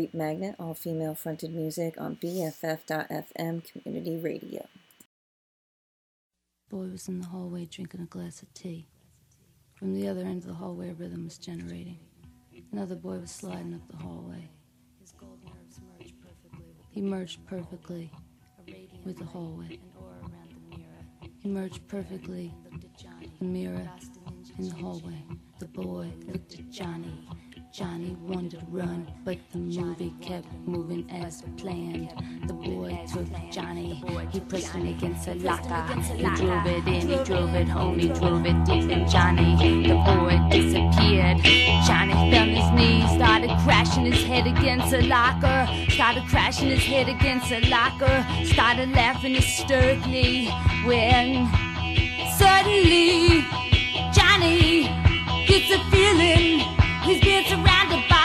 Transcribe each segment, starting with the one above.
Creep Magnet, all female fronted music on BFF.FM community radio. Boy was in the hallway drinking a glass of tea. From the other end of the hallway, a rhythm was generating. Another boy was sliding up the hallway. His gold nerves merged perfectly. He merged perfectly with the hallway. He merged perfectly. The mirror in the hallway. The boy looked at Johnny. Johnny wanted to run, but the movie kept moving as planned. The boy took Johnny, he pressed him against a locker. He drove it in, he drove it home, he drove it deep in Johnny. The boy disappeared. Johnny fell on his knees, started crashing his head against a locker. Started crashing his head against a locker. Started laughing hysterically when suddenly Johnny gets a feeling. He's been surrounded by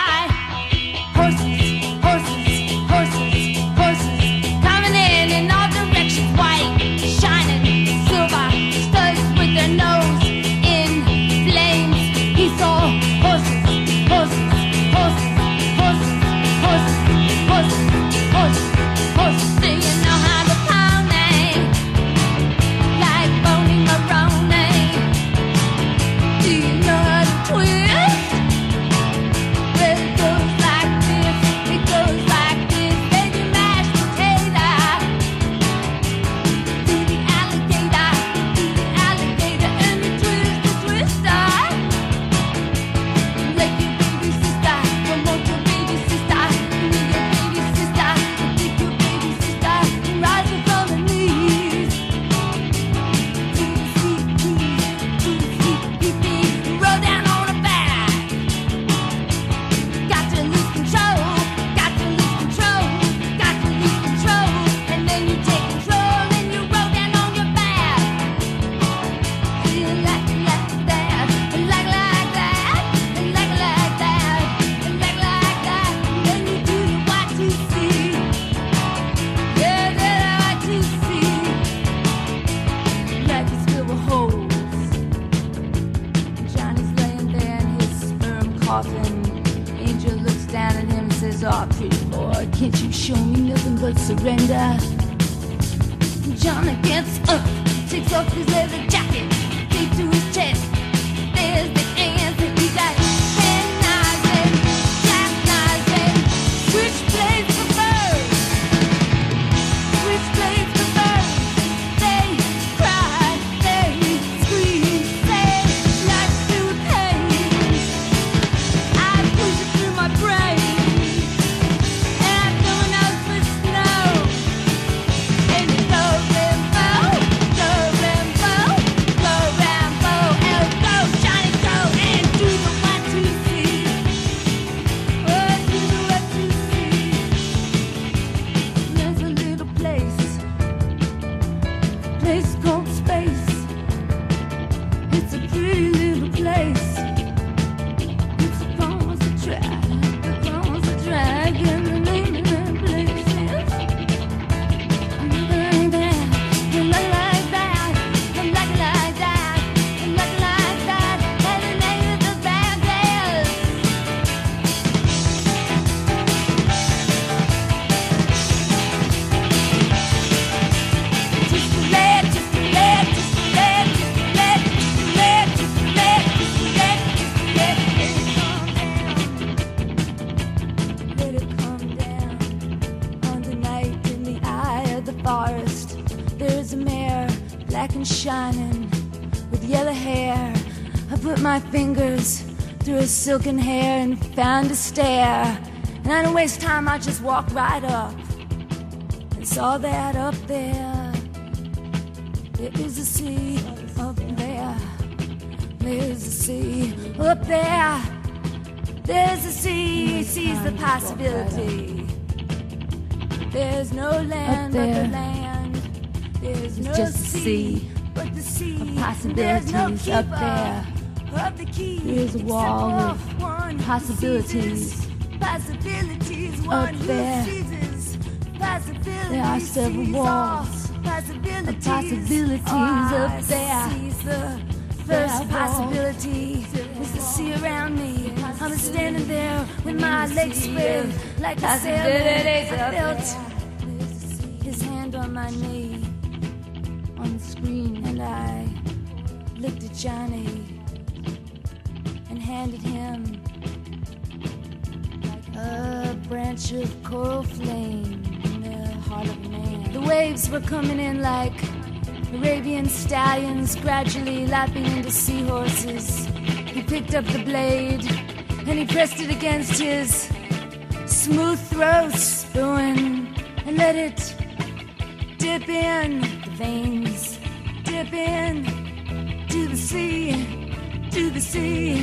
silken hair and found a stair. And I didn't waste time, I just walked right up and saw that up there. There is a sea up there. There's a sea up there. There's a sea, sees the possibility. There's no land but the land. There's no sea but the sea. There's no keeper up there. There's a wall possibilities up there. There are several walls of possibilities up there. First possibility was to see around me. I was standing there with my legs spread like a sailor. I felt his hand on my knee on the screen, and I looked at Johnny and handed him a branch of coral flame in the heart of man. The waves were coming in like Arabian stallions, gradually lapping into seahorses. He picked up the blade and he pressed it against his smooth throat, spoon, and let it dip in the veins, dip in to the sea, to the sea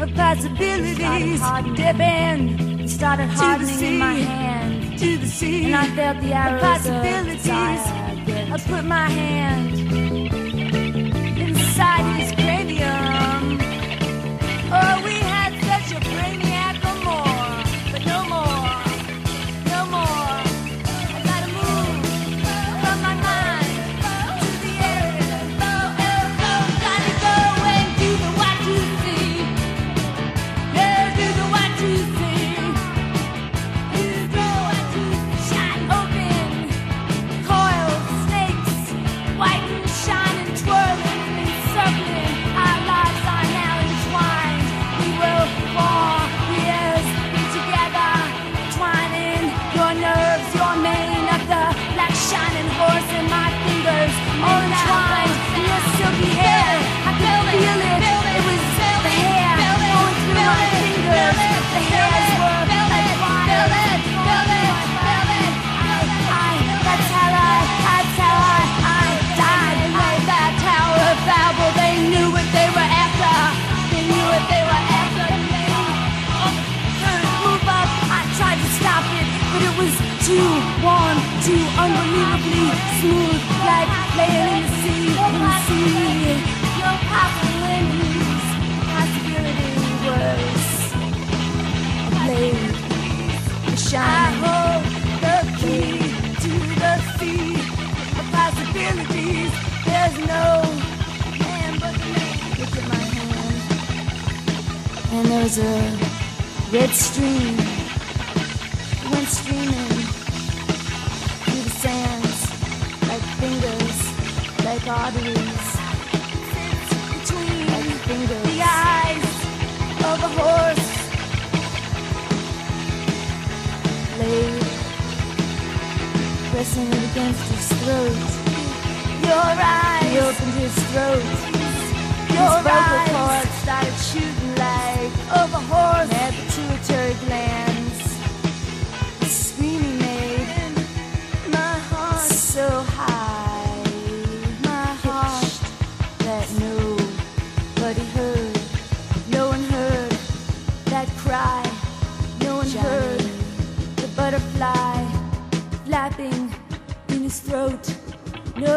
of possibilities. Dip in, started hardening in my hand, to the sea, and I felt the arrows of possibilities. I put my hand a red stream. Went streaming through the sands like fingers, like arteries. Between like fingers. the eyes of a horse. Laid, pressing it against his throat. Your eyes. He opened his throat. Your his vocal cords started shooting like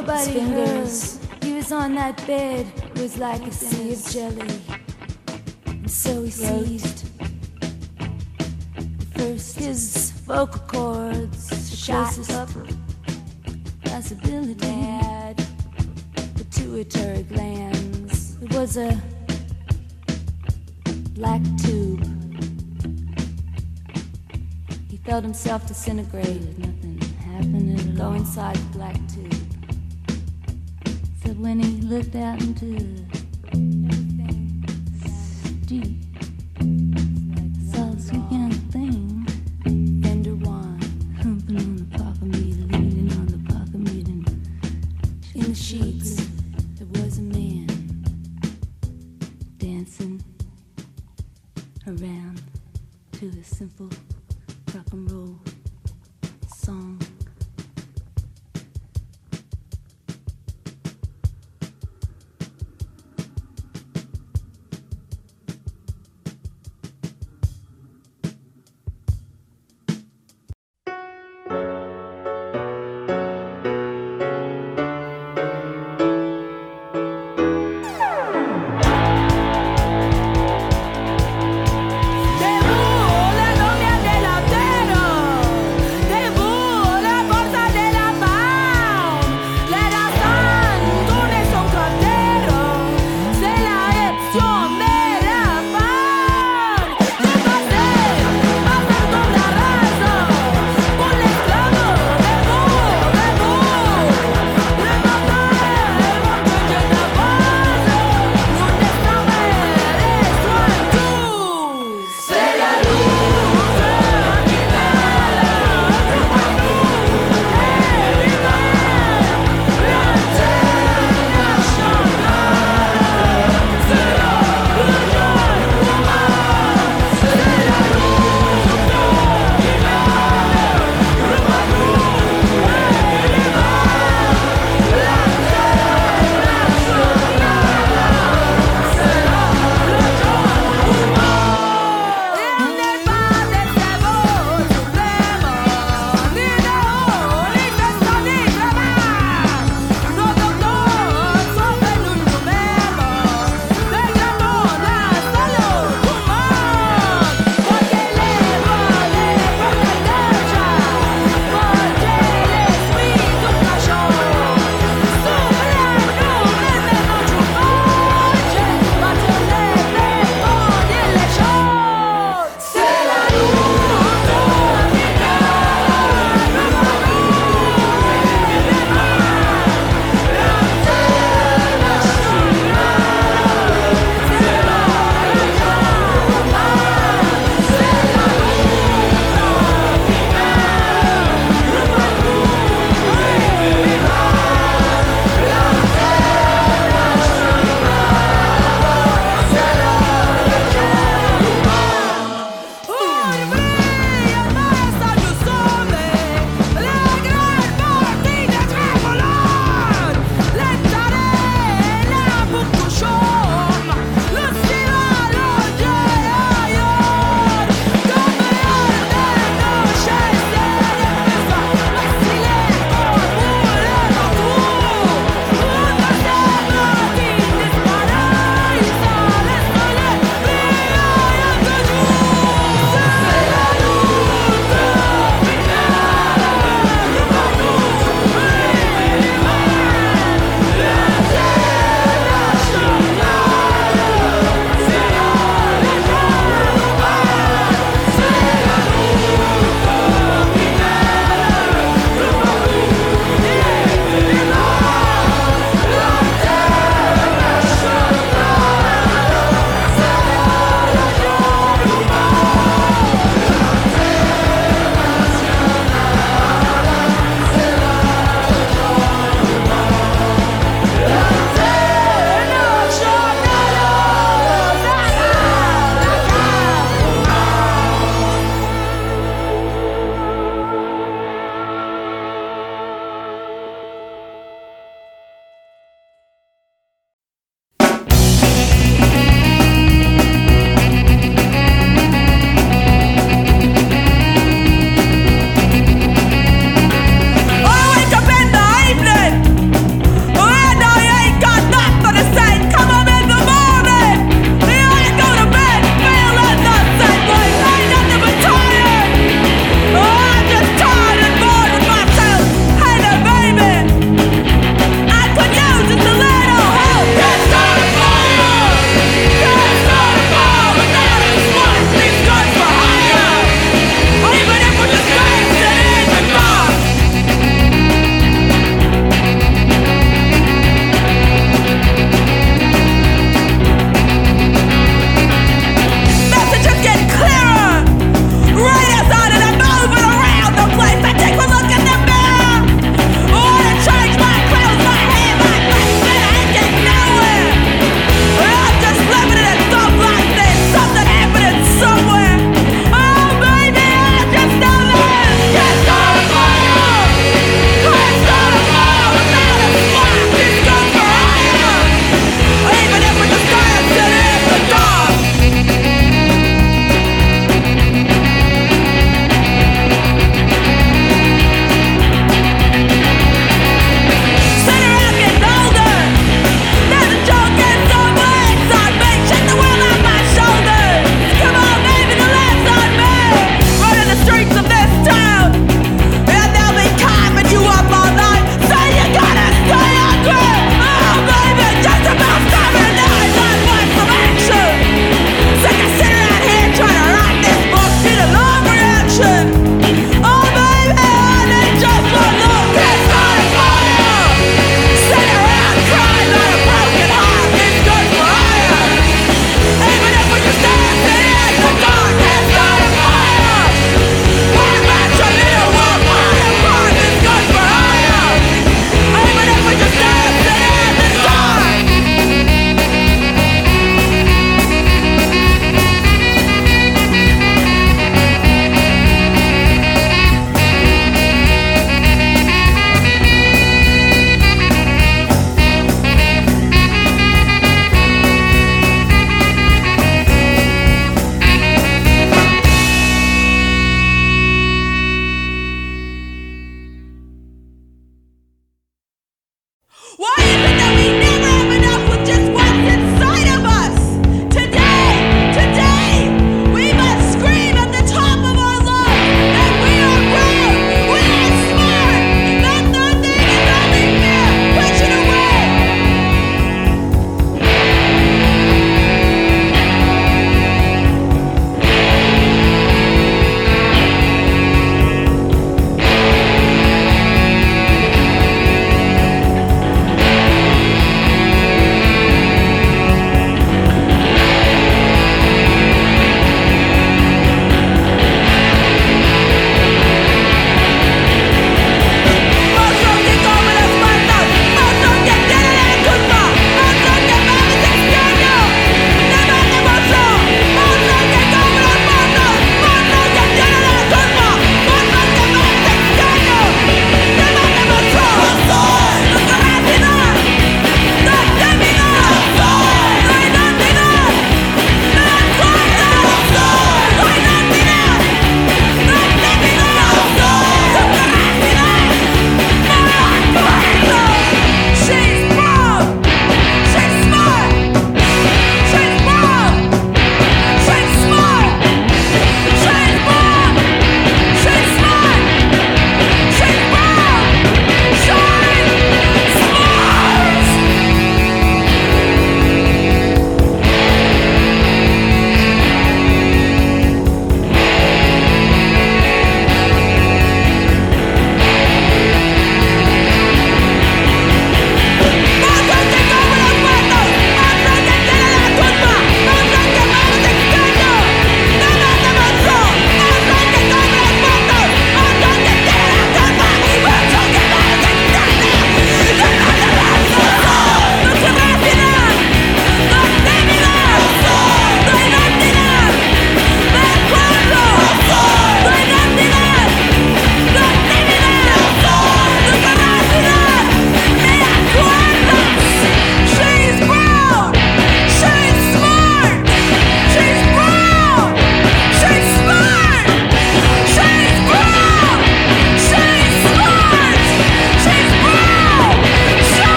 Nobody heard. He was on that bed. It was like a sea of jelly. And so he seized. First, his vocal cords shot up. Possibility had pituitary glands. It was a black tube. He felt himself disintegrate. Nothing happened. Go inside the black tube. When he looked out into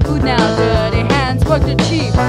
for food now. Dirty hands work the cheap.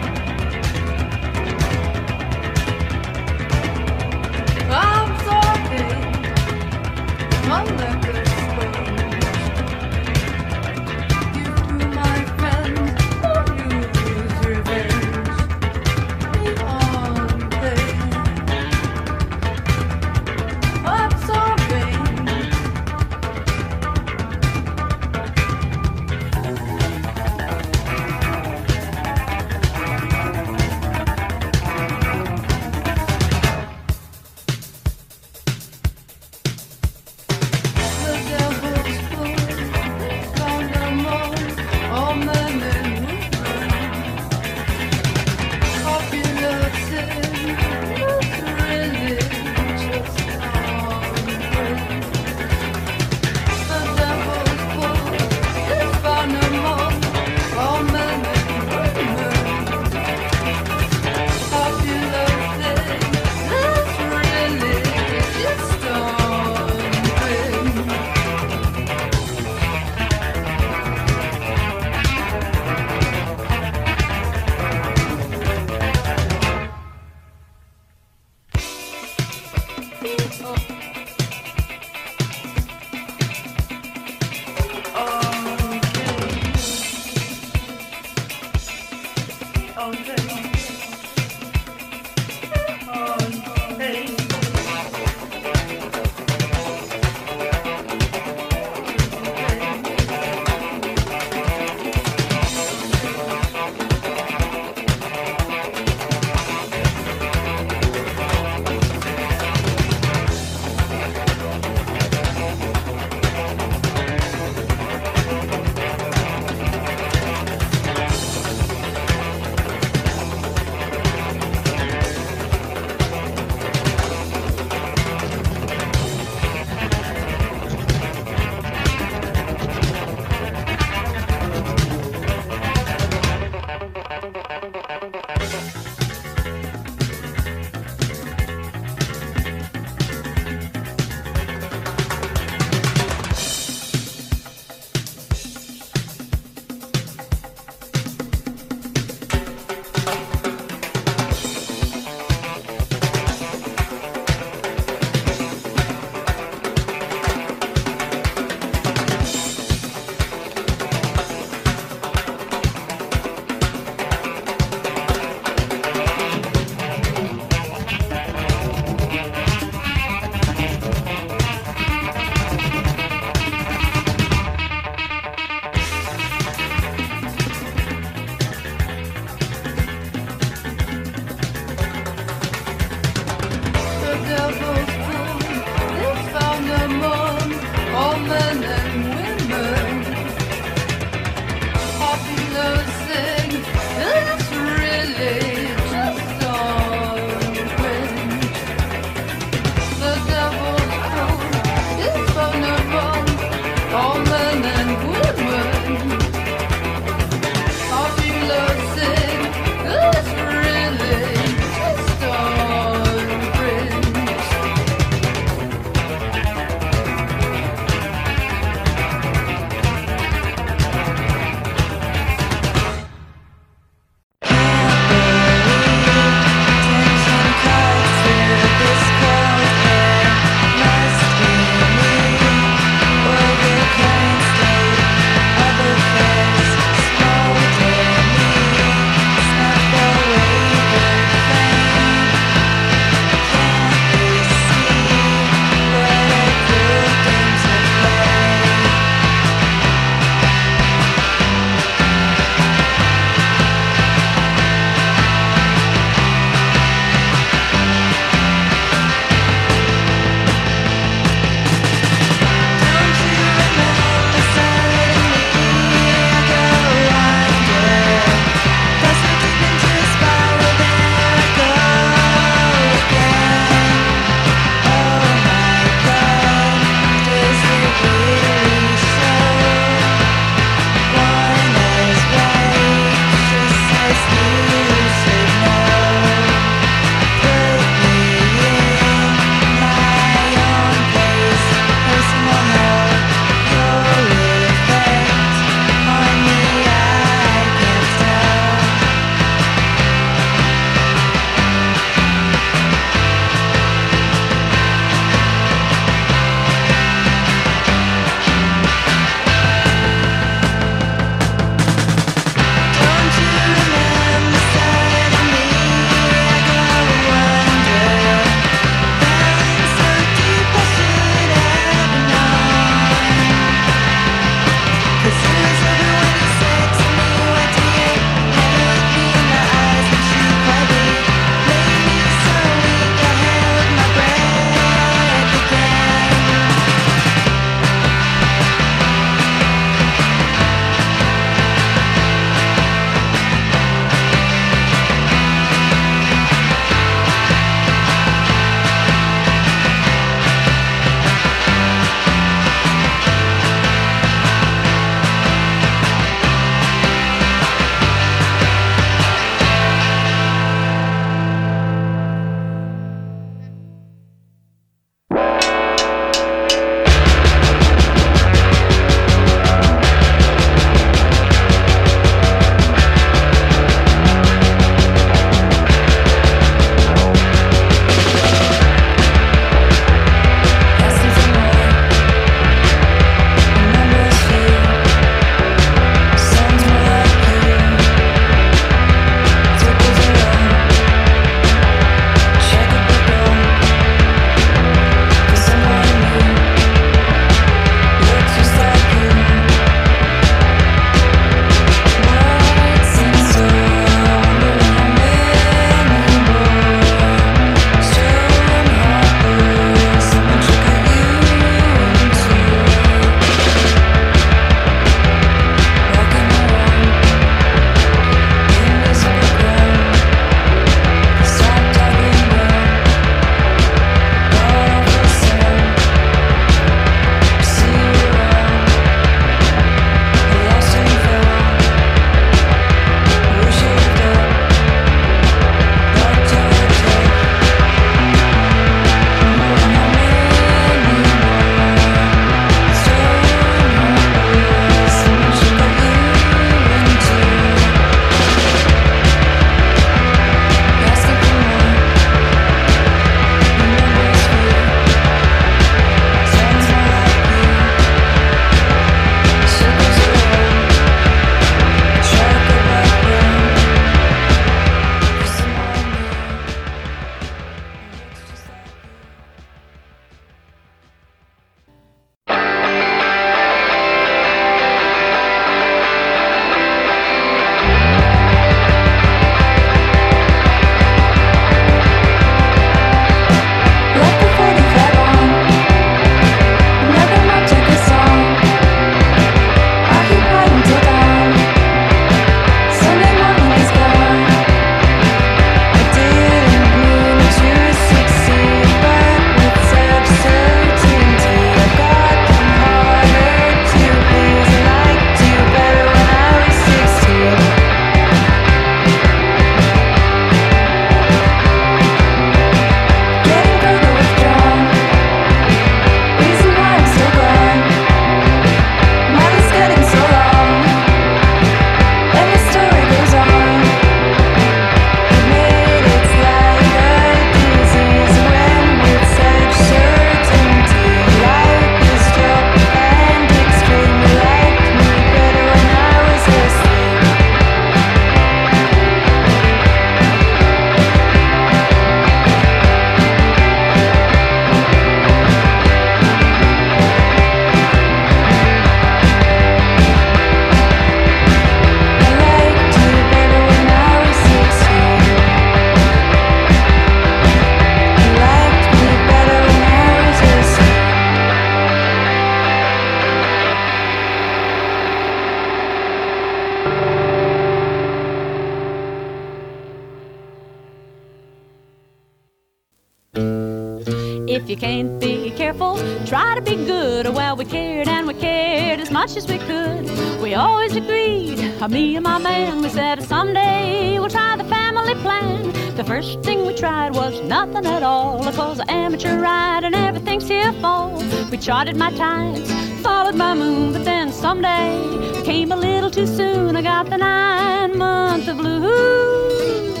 Nothing at all. It was an amateur ride and everything's here fall. We charted my tides, followed my moon, but then someday came a little too soon. I got the nine month of blues.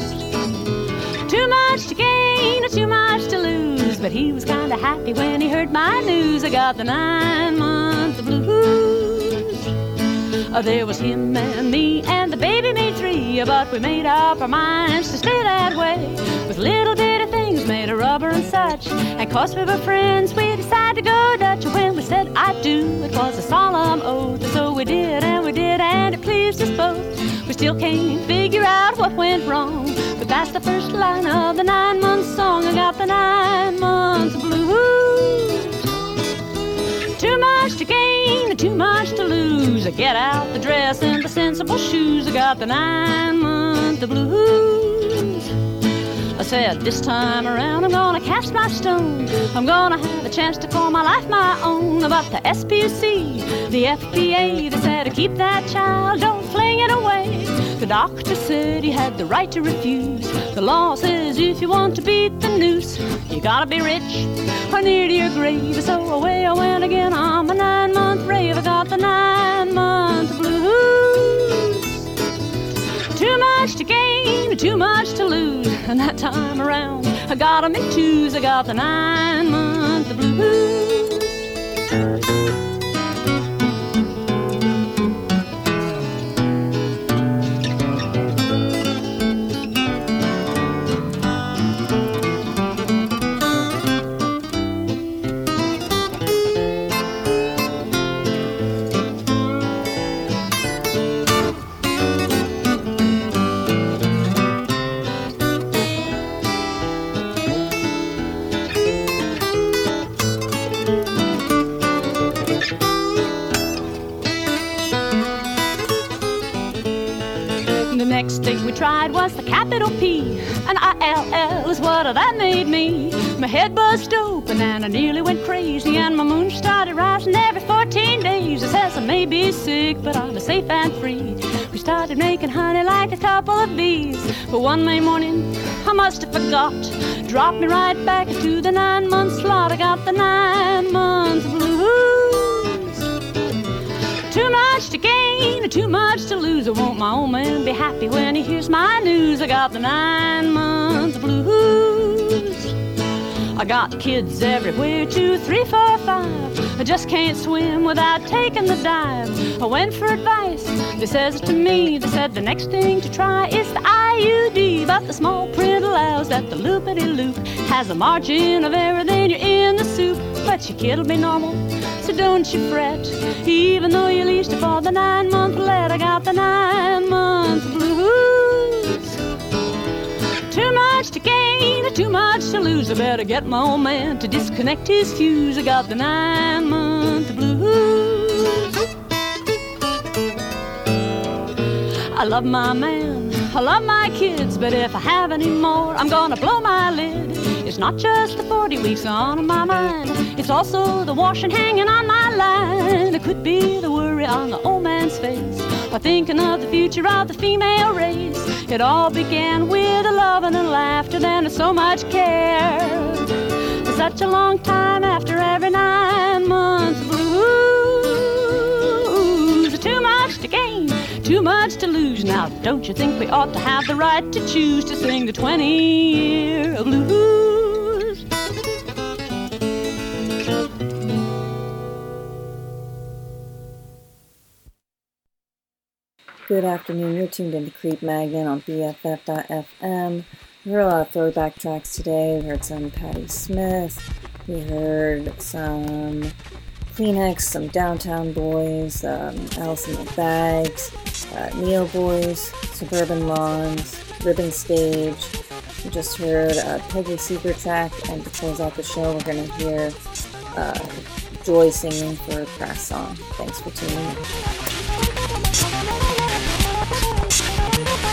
Too much to gain, too much to lose. But he was kinda happy when he heard my news. I got the nine month of blues. Uh, there was him and me, and the baby But we made up our minds to stay that way. With little bitty things made of rubber and such. And cause we were friends, we decided to go Dutch. When we said I do, it was a solemn oath. So we did, and we did, and it pleased us both. We still can't figure out what went wrong. But that's the first line of the nine month song. I got the nine months blues. Much to gain, too much to lose. I get out the dress and the sensible shoes. I got the nine month blues. Said, this time around I'm gonna cast my stone. I'm gonna have a chance to call my life my own. But the SPC, the FPA, they said to keep that child, don't fling it away. The doctor said he had the right to refuse. The law says if you want to beat the noose, you gotta be rich or near to your grave. So away I went again on my nine month rave. I got the nine month blues. Too much to gain, too much to lose. And that time around, I got 'em in twos. I got the nine month blues. That made me. My head buzzed open and I nearly went crazy. And my moon started rising every 14 days. It says I may be sick, but I'm safe and free. We started making honey like a couple of bees. But one May morning, I must have forgot. Dropped me right back into the nine month slot. I got the nine month blues. Too much to gain, too much to lose. I want my old man be happy when he hears my news. I got the nine month blues. I got kids everywhere, two, three, four, five. I just can't swim without taking the dive. I went for advice. They says to me, they said the next thing to try is the IUD. But the small print allows that the loopity loop has a margin of error, then you're in the soup. But your kid'll be normal, so don't you fret. Even though you leased for the nine month let, I got the nine month blues. Too much to gain, too much to lose. I better get my old man to disconnect his fuse. I got the nine month blues. I love my man, I love my kids, but if I have any more, I'm gonna blow my lid. It's not just the 40 weeks on my mind, it's also the washing hanging on my line. It could be the worry on the old man's face, or thinking of the future of the female race. It all began with a love and a laughter, then so much care. Such a long time after every nine months blues. Too much to gain, too much to lose. Now, don't you think we ought to have the right to choose to sing the 20 year blues? Good afternoon. You're tuned into Creep Magnet on BFF.fm. We heard a lot of throwback tracks today. We heard some Patti Smith. We heard some Kleenex, some Downtown Boys, um, Alice in the Bags, uh, Neo Boys, Suburban Lawns, Ribbon Stage. We just heard a Peggy Seeger track, and to close out the show, we're going to hear uh, Joy singing for a Crass Song. Thanks for tuning in. Thank you.